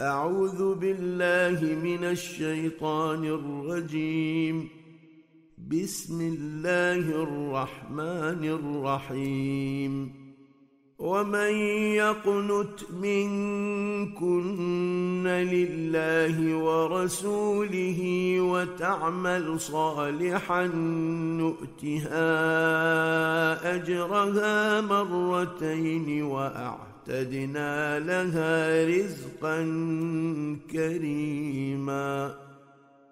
أعوذ بالله من الشيطان الرجيم. بسم الله الرحمن الرحيم. ومن يقنت منكن لله ورسوله وتعمل صالحا نؤتها أجرها مرتين واعتدنا لها رزقا كريما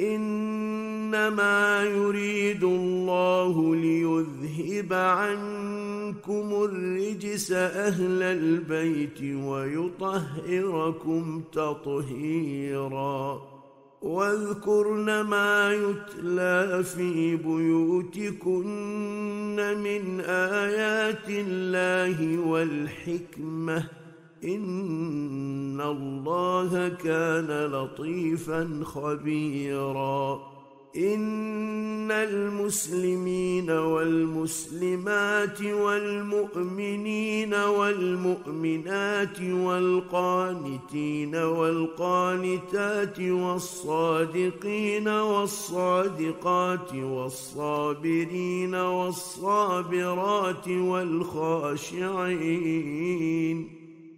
إنما يريد الله ليذهب عنكم الرجس أهل البيت ويطهركم تطهيرا. واذكرن ما يتلى في بيوتكن من آيات الله والحكمة ان الله كان لطيفا خبيرا. ان المسلمين والمسلمات والمؤمنين والمؤمنات والقانتين والقانتات والصادقين والصادقات والصابرين والصابرات والخاشعين.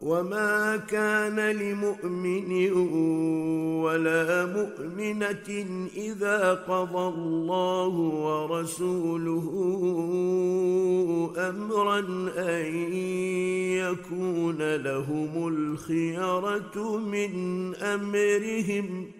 وما كان لمؤمن ولا مؤمنه اذا قضى الله ورسوله امرا ان يكون لهم الخيره من امرهم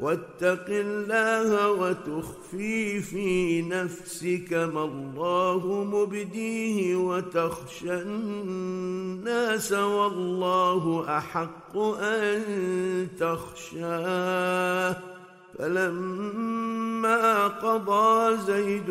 واتق الله وتخفي في نفسك ما الله مبديه وتخشى الناس والله أحق أن تخشاه. فلما قضى زيد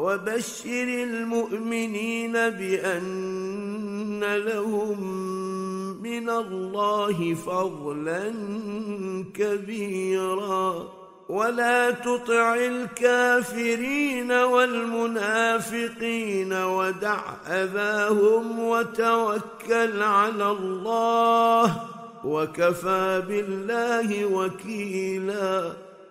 وبشر المؤمنين بأن لهم من الله فضلا كبيرا. ولا تطع الكافرين والمنافقين ودع اذاهم وتوكل على الله وكفى بالله وكيلا.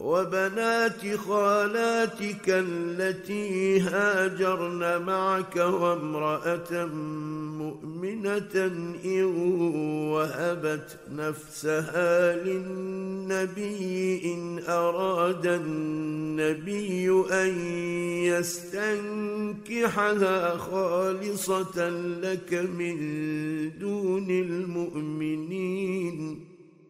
وبنات خالاتك التي هاجرن معك وامرأة مؤمنة إن وهبت نفسها للنبي إن أراد النبي أن يستنكحها خالصة لك من دون المؤمنين.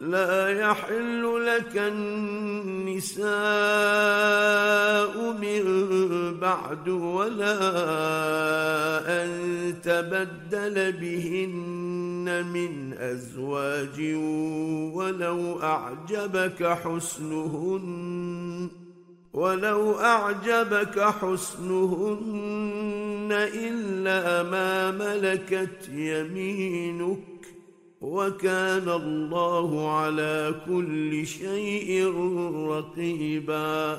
لا يحل لك النساء من بعد ولا أن تبدل بهن من أزواج ولو أعجبك حسنهن ولو أعجبك حسنهن إلا ما ملكت يمينك وكان الله على كل شيء رقيبا.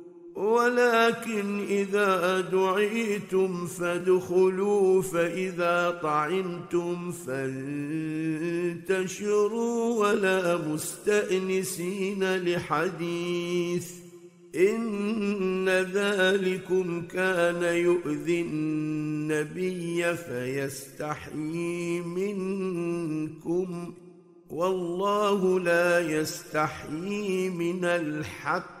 ولكن إذا دعيتم فادخلوا فإذا طعمتم فانتشروا ولا مستأنسين لحديث. إن ذلكم كان يؤذي النبي فيستحيي منكم. والله لا يستحيي من الحق.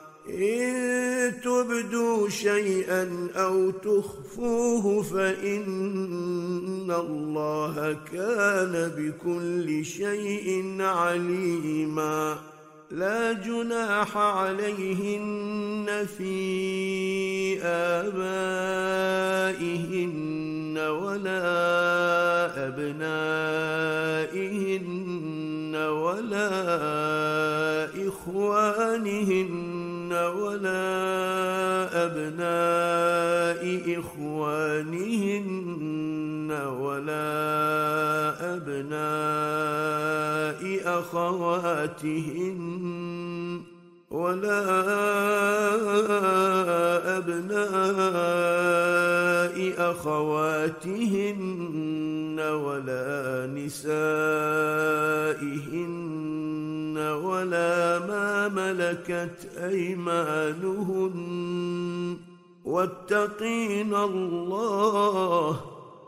إن تبدوا شيئا أو تخفوه فإن الله كان بكل شيء عليما لا جناح عليهن في آبائهن ولا أبنائهن ولا إخوانهن ولا أبناء إخوانهن ولا أبناء أخواتهن ولا أبناء أخواتهن ولا نسائهن ولا ما ملكت أيمانهن. واتقين الله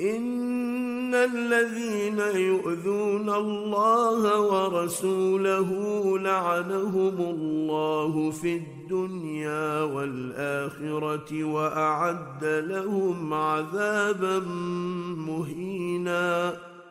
إن الذين يؤذون الله ورسوله لعنهم الله في الدنيا والآخرة وأعد لهم عذابا مهينا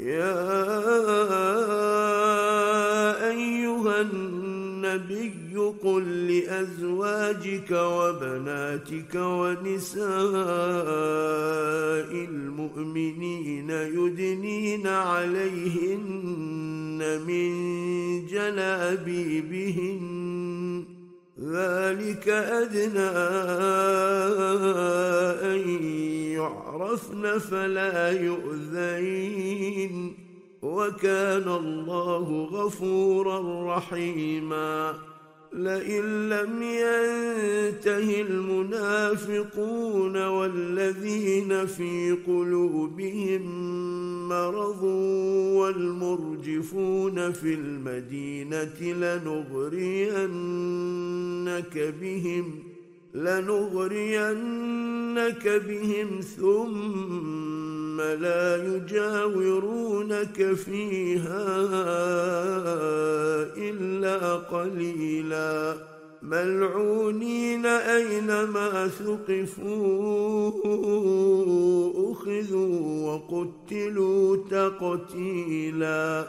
يا أيها النبي قل لأزواجك وبناتك ونساء المؤمنين يدنين عليهن من جلابيبهن ذلك أدنى أن يعرفن فلا يؤذين. وكان الله غفورا رحيما. لئن لم ينته المنافقون والذين في قلوبهم مرض والمرجفون في المدينة لنغرينك بهم لنغرينك بهم ثم لا يجاورونك فيها إلا قليلا. ملعونين أينما ثقفوا أخذوا وقتلوا تقتيلا.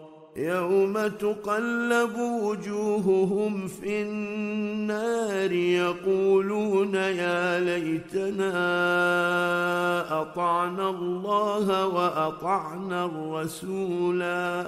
يوم تقلب وجوههم في النار يقولون يا ليتنا أطعنا الله وأطعنا الرسولا.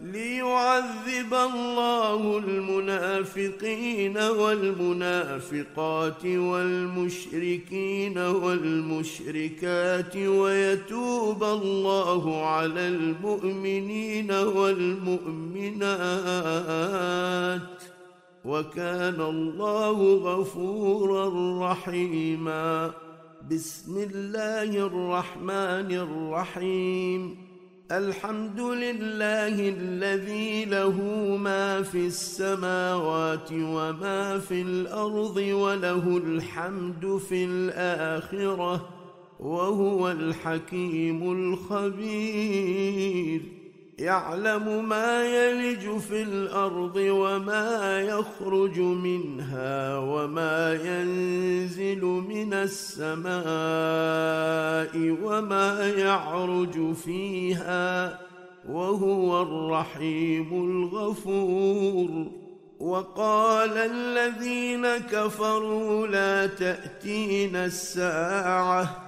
ليعذب الله المنافقين والمنافقات والمشركين والمشركات ويتوب الله على المؤمنين والمؤمنات وكان الله غفورا رحيما. بسم الله الرحمن الرحيم. الحمد لله الذي له ما في السماوات وما في الأرض وله الحمد في الآخرة وهو الحكيم الخبير. يعلم ما يلج في الأرض وما يخرج منها وما ينزل من السماء وما يعرج فيها وهو الرحيم الغفور. وقال الذين كفروا لا تاتين الساعة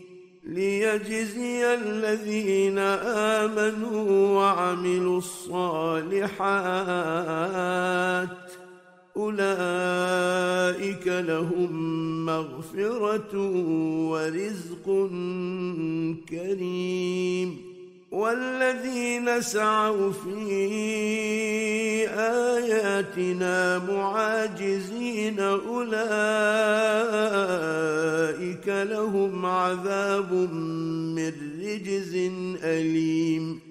ليجزي الذين آمنوا وعملوا الصالحات. أولئك لهم مغفرة ورزق كريم. والذين سعوا في آياتنا معاجزين أولئك لهم عذاب من رجز أليم.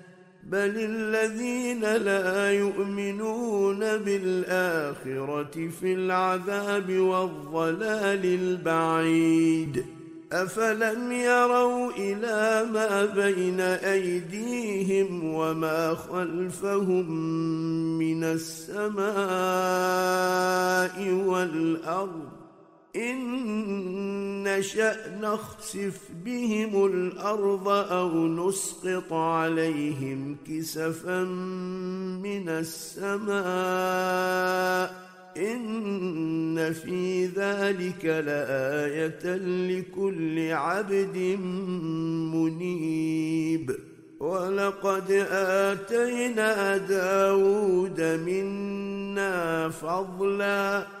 بل الذين لا يؤمنون بالاخره في العذاب والضلال البعيد افلم يروا إلى ما بين ايديهم وما خلفهم من السماء والارض إن نشأ نخسف بهم الأرض أو نسقط عليهم كسفا من السماء إن في ذلك لآية لكل عبد منيب. ولقد آتينا داود منا فضلاً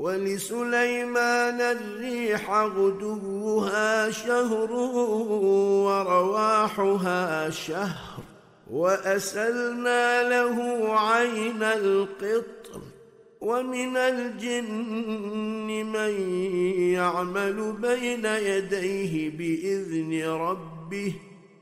ولسليمان الريح غدوها شهر ورواحها شهر وأسلنا له عين القطر ومن الجن من يعمل بين يديه بإذن ربه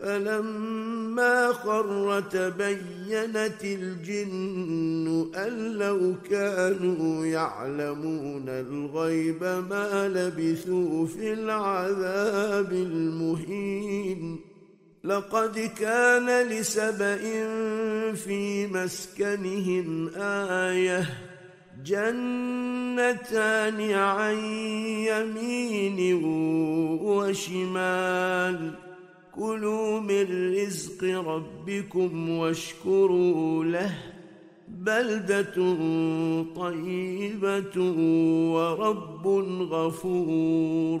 فلما خر تبينت الجن أن لو كانوا يعلمون الغيب ما لبثوا في العذاب المهين. لقد كان لسبإ في مسكنهم آية جنتان عن يمين وشمال. كلوا من رزق ربكم واشكروا له بلدة طيبة ورب غفور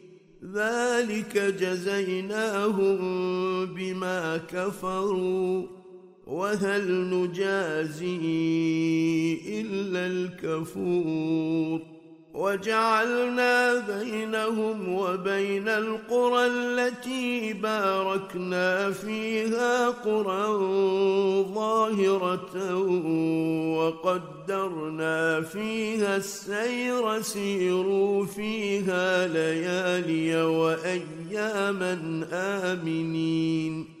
ذلك جزيناهم بما كفروا وهل نجازي إلا الكفور وجعلنا بينهم وبين القرى التي باركنا فيها قرى ظاهرة وقدرنا فيها السير سيروا فيها ليالي وأياما آمنين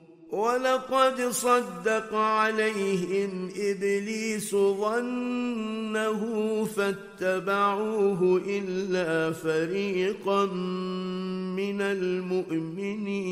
ولقد صدق عليهم إبليس ظنه فاتبعوه إلا فريقا من المؤمنين.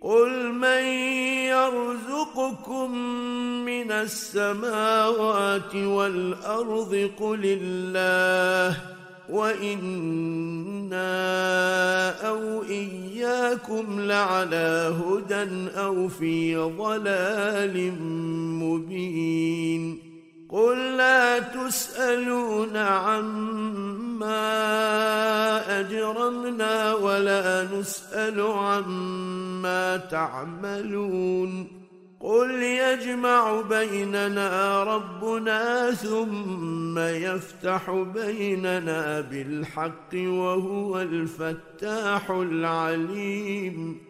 قل من يرزقكم من السماوات والارض قل الله وأنا أو اياكم لعلى هدى أو في ضلال مبين قل لا تسألون عما أجرمنا ولا نسأل عما تعملون قل يجمع بيننا ربنا ثم يفتح بيننا بالحق وهو الفتاح العليم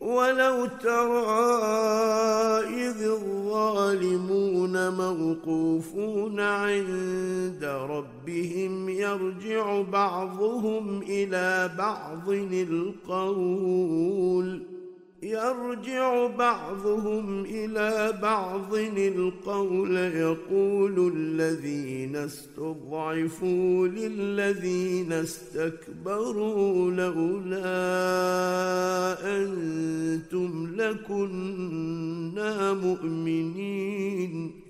ولو ترى إذ الظالمون موقوفون عند ربهم يرجع بعضهم إلى بعض القول. يرجع بعضهم إلى بعض القول يقول الذين استضعفوا للذين استكبروا لولا أنتم لكنا مؤمنين.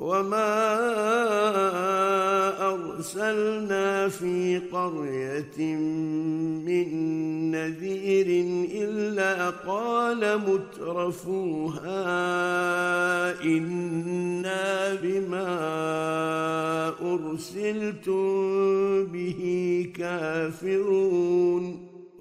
وما ارسلنا في قريه من نذير الا قال مترفوها أنا بما ارسلتم به كافرون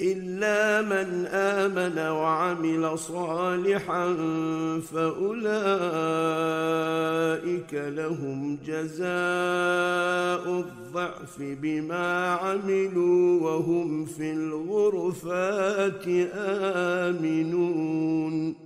إلا من آمن وعمل صالحا فأولئك لهم جزاء الضعف بما عملوا وهم في الغرفات آمنون.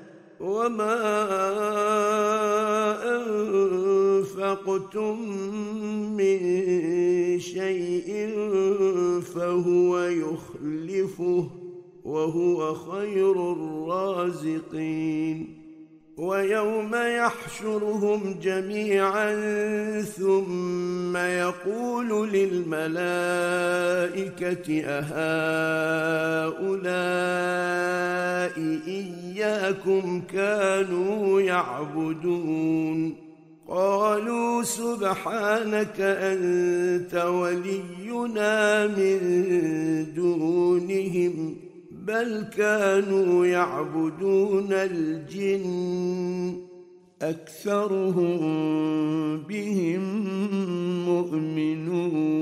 وما انفقتم من شيء فهو يخلفه وهو خير الرازقين ويوم يحشرهم جميعا ثم يقول للملائكة أهؤلاء إياكم كانوا يعبدون؟ قالوا سبحانك أنت ولينا من دونهم. بل كانوا يعبدون الجن أكثرهم بهم مؤمنون.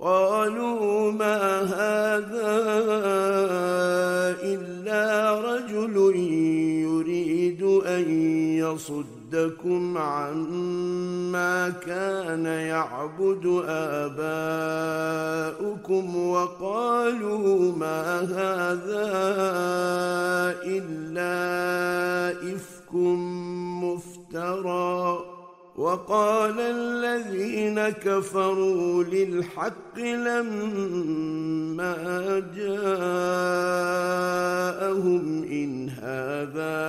قالوا ما هذا إلا رجل يريد أن يصدكم عما كان يعبد آباؤكم وقالوا ما هذا إلا إفك مفترى وقال الذين كفروا للحق لما جاءهم إن هذا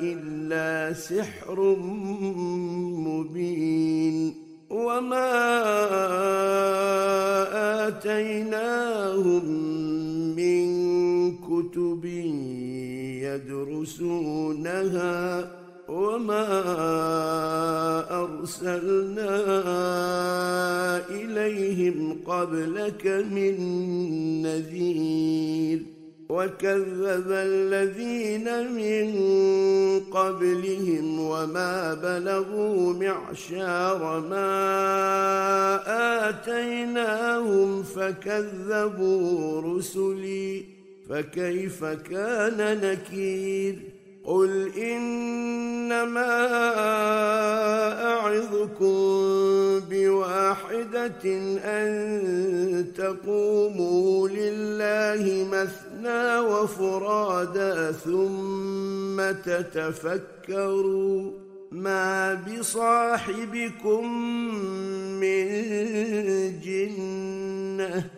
إلا سحر قبلك من نذير وكذب الذين من قبلهم وما بلغوا معشار ما آتيناهم فكذبوا رسلي فكيف كان نكير قل انما اعظكم بواحده ان تقوموا لله مثنى وفرادا ثم تتفكروا ما بصاحبكم من جنه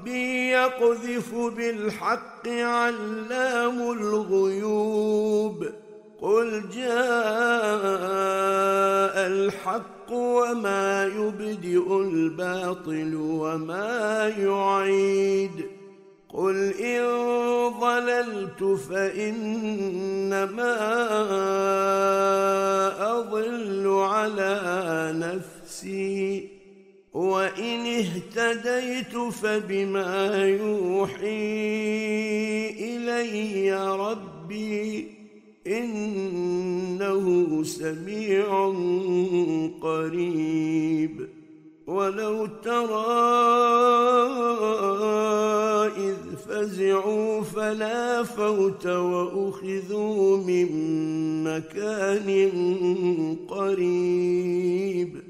ربي يقذف بالحق علام الغيوب. قل جاء الحق وما يبدئ الباطل وما يعيد. قل إن ضللت فإنما أضل على نفسي. اهتديت فبما يوحي إلي ربي إنه سميع قريب. ولو ترى إذ فزعوا فلا فوت وأخذوا من مكان قريب.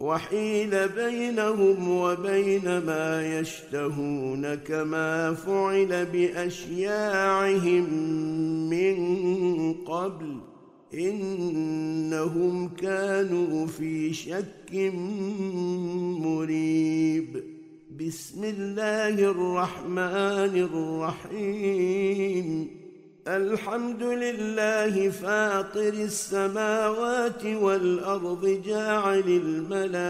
وحيل بينهم وبين ما يشتهون كما فعل بأشياعهم من قبل إنهم كانوا في شك مريب. بسم الله الرحمن الرحيم. الحمد لله فاطر السماوات والأرض جاعل الملائكة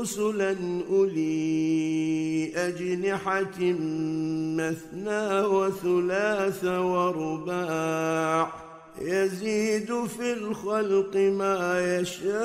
رسلا أولي أجنحة مثنى وثلاث ورباع. يزيد في الخلق ما يشاء.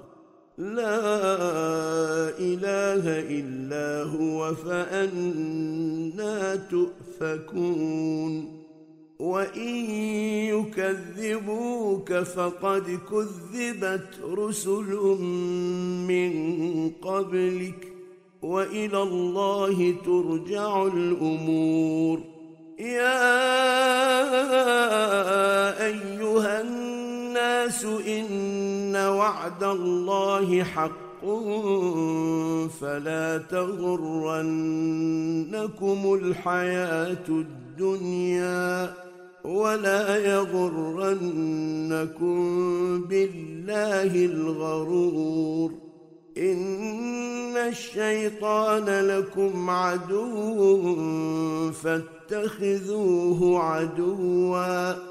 لا إله إلا هو فأنا تؤفكون. وإن يكذبوك فقد كذبت رسل من قبلك وإلى الله ترجع الأمور. يا أيها الناس إن وعد الله حق فلا تغرنكم الحياة الدنيا ولا يغرنكم بالله الغرور إن الشيطان لكم عدو فاتخذوه عدوا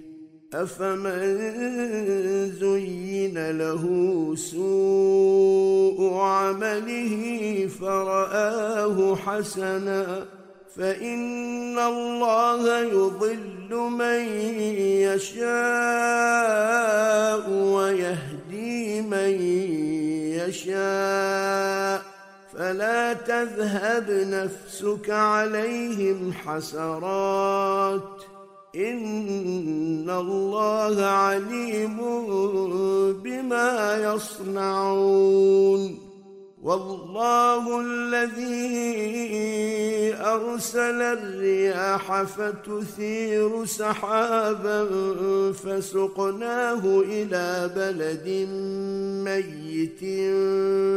أفمن زين له سوء عمله فرآه حسنا فإن الله يضل من يشاء ويهدي من يشاء فلا تذهب نفسك عليهم حسرات ان الله عليم بما يصنعون والله الذي ارسل الرياح فتثير سحابا فسقناه إلى بلد ميت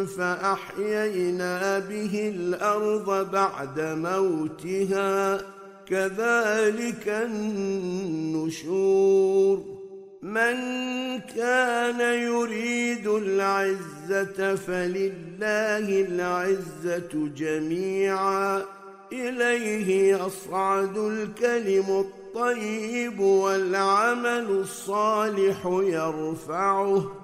فاحيينا به الأرض بعد موتها كذلك النشور من كان يريد العزة فلله العزة جميعا إليه يصعد الكلم الطيب والعمل الصالح يرفعه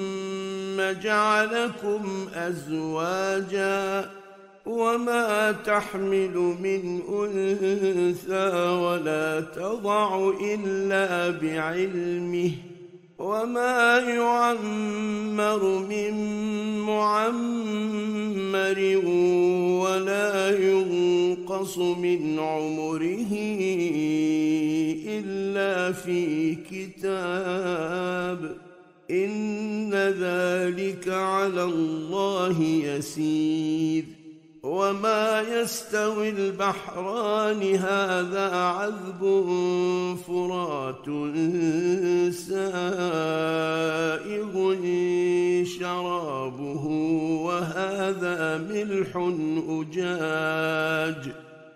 جعلكم أزواجا وما تحمل من أنثى ولا تضع إلا بعلمه وما يعمر من معمر ولا ينقص من عمره إلا في كتاب إن ذلك على الله يسير. وما يستوي البحران هذا عذب فرات سائغ شرابه وهذا ملح أجاج.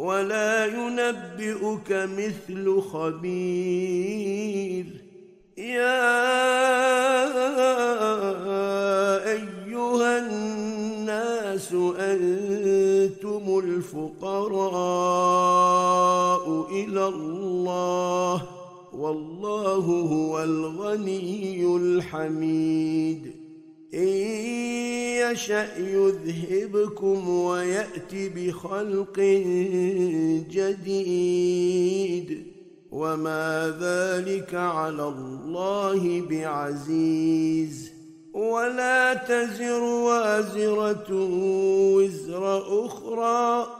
ولا ينبئك مثل خبير. يا أيها الناس أنتم الفقراء إلى الله والله هو الغني الحميد. إن يشأ يذهبكم ويات بخلق جديد. وما ذلك على الله بعزيز. ولا تزر وازرة وزر أخرى.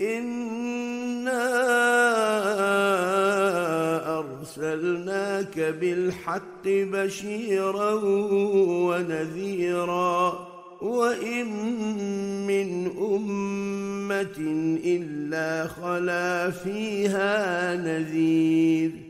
انا ارسلناك بالحق بشيرا ونذيرا وان من امه الا خلا فيها نذير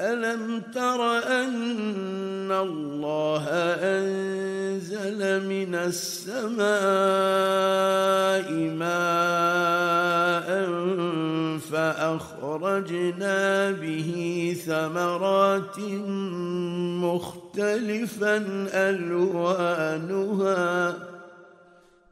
ألم تر أن الله أنزل من السماء ماء فأخرجنا به ثمرات مختلفا ألوانها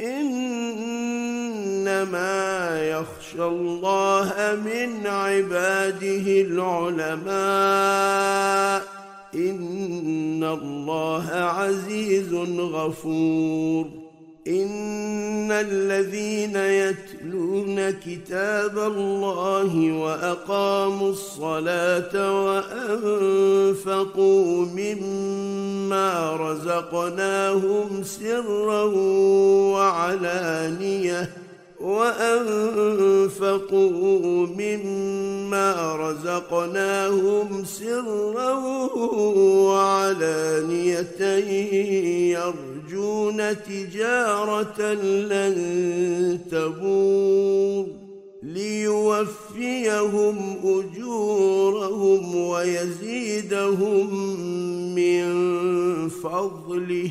إنما يخشى الله من عباده العلماء. إن الله عزيز غفور. ان الذين يتلون كتاب الله واقاموا الصلاه وانفقوا مما رزقناهم سرا وعلانيه وأنفقوا مما رزقناهم سرا وعلانية يرجون تجارة لن تبور ليوفيهم أجورهم ويزيدهم من فضله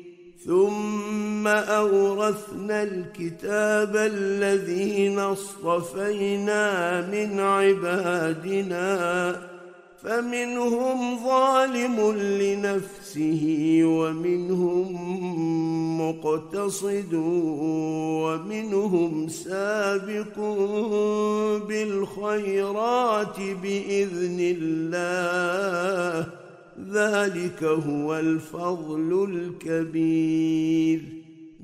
ثم أورثنا الكتاب الذين اصطفينا من عبادنا فمنهم ظالم لنفسه ومنهم مقتصد ومنهم سابق بالخيرات بإذن الله. ذلك هو الفضل الكبير.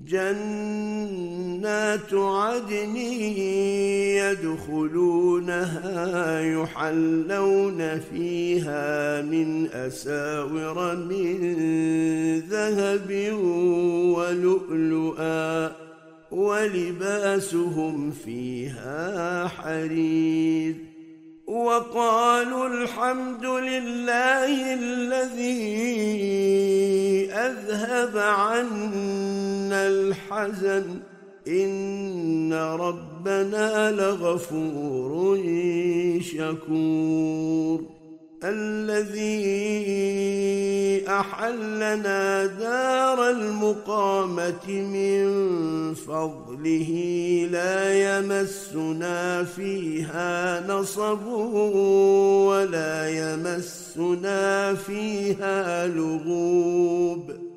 جنات عدن يدخلونها يحلون فيها من أساور من ذهب ولؤلؤا ولباسهم فيها حرير. وقالوا الحمد لله الذي أذهب عنا الحزن. إن ربنا لغفور شكور. الذي أحلنا دار المقامة من فضله لا يمسنا فيها نصب ولا يمسنا فيها لغوب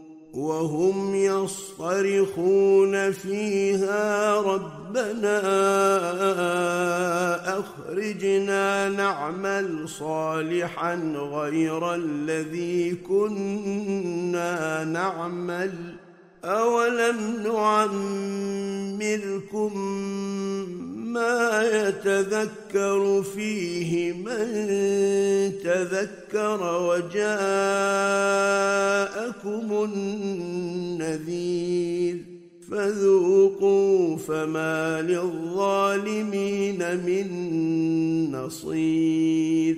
وهم يصطرخون فيها ربنا أخرجنا نعمل صالحا غير الذي كنا نعمل. اولم نعمركم ما يتذكر فيه من تذكر وجاءكم النذير فذوقوا فما للظالمين من نصير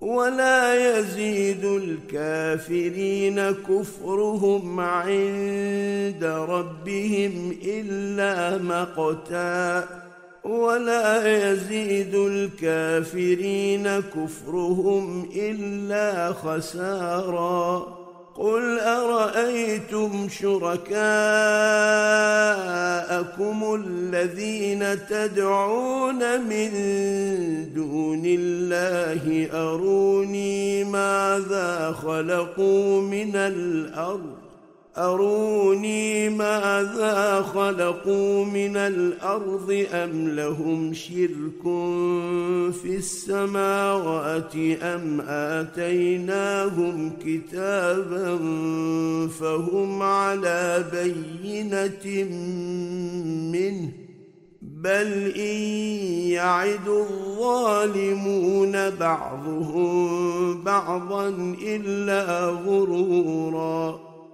ولا يزيد الكافرين كفرهم عند ربهم إلا مقتا ولا يزيد الكافرين كفرهم إلا خسارا قل أرأيتم شركاءكم الذين تدعون من دون الله أروني ماذا خلقوا من الأرض أروني ماذا خلقوا من الأرض أم لهم شرك في السماوات أم آتيناهم كتابا فهم على بينة منه بل إن يعد الظالمون بعضهم بعضا إلا غروراً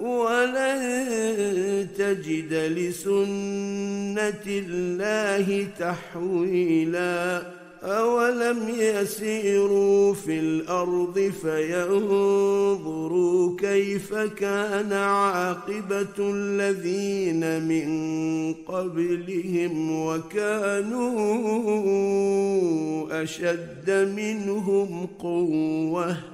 ولن تجد لسنة الله تحويلا. أولم يسيروا في الأرض فينظروا كيف كان عاقبة الذين من قبلهم وكانوا أشد منهم قوة.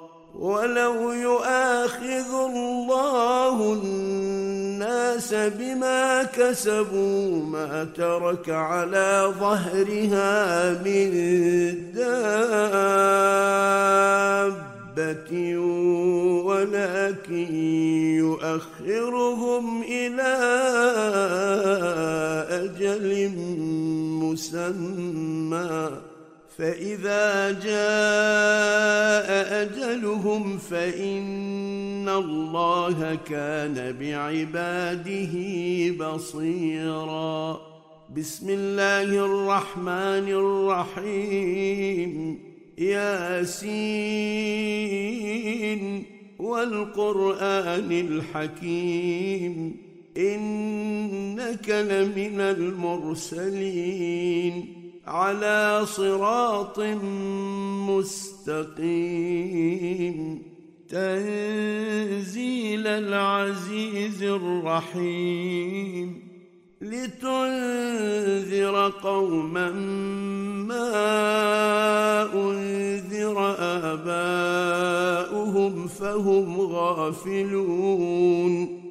ولو يؤاخذ الله الناس بما كسبوا ما ترك على ظهرها من دابة ولكن يؤخرهم إلى أجل مسمى فإذا جاء أجلهم فإن الله كان بعباده بصيرا. بسم الله الرحمن الرحيم. ياسين. والقرآن الحكيم. إنك لمن المرسلين. على صراط مستقيم. تنزيل العزيز الرحيم. لتنذر قوما ما أنذر آباؤهم فهم غافلون.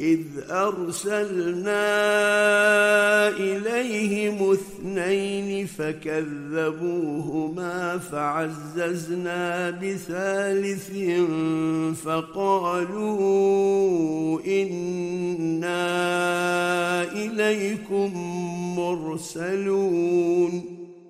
إذ أرسلنا إليهم اثنين فكذبوهما فعززنا بثالث فقالوا إنا إليكم مرسلون.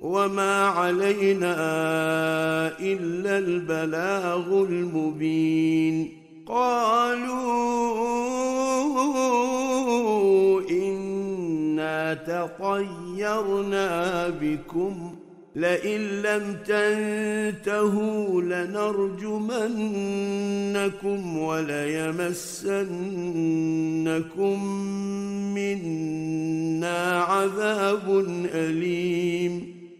وما علينا إلا البلاغ المبين قالوا إنا تطيرنا بكم لئن لم تنتهوا لنرجمنكم وليمسنكم منا عذاب أليم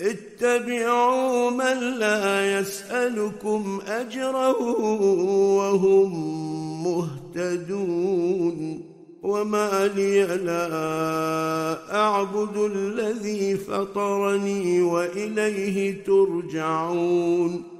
اتبعوا من لا يسألكم أجرا وهم مهتدون. وما لي لا أعبد الذي فطرني وإليه ترجعون.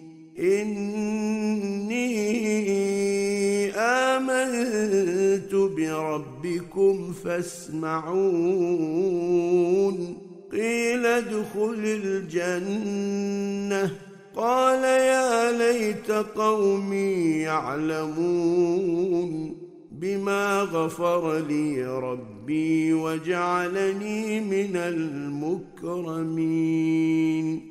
إني آمنت بربكم فاسمعون. قيل ادخل الجنة. قال يا ليت قومي يعلمون. بما غفر لي ربي وجعلني من المكرمين.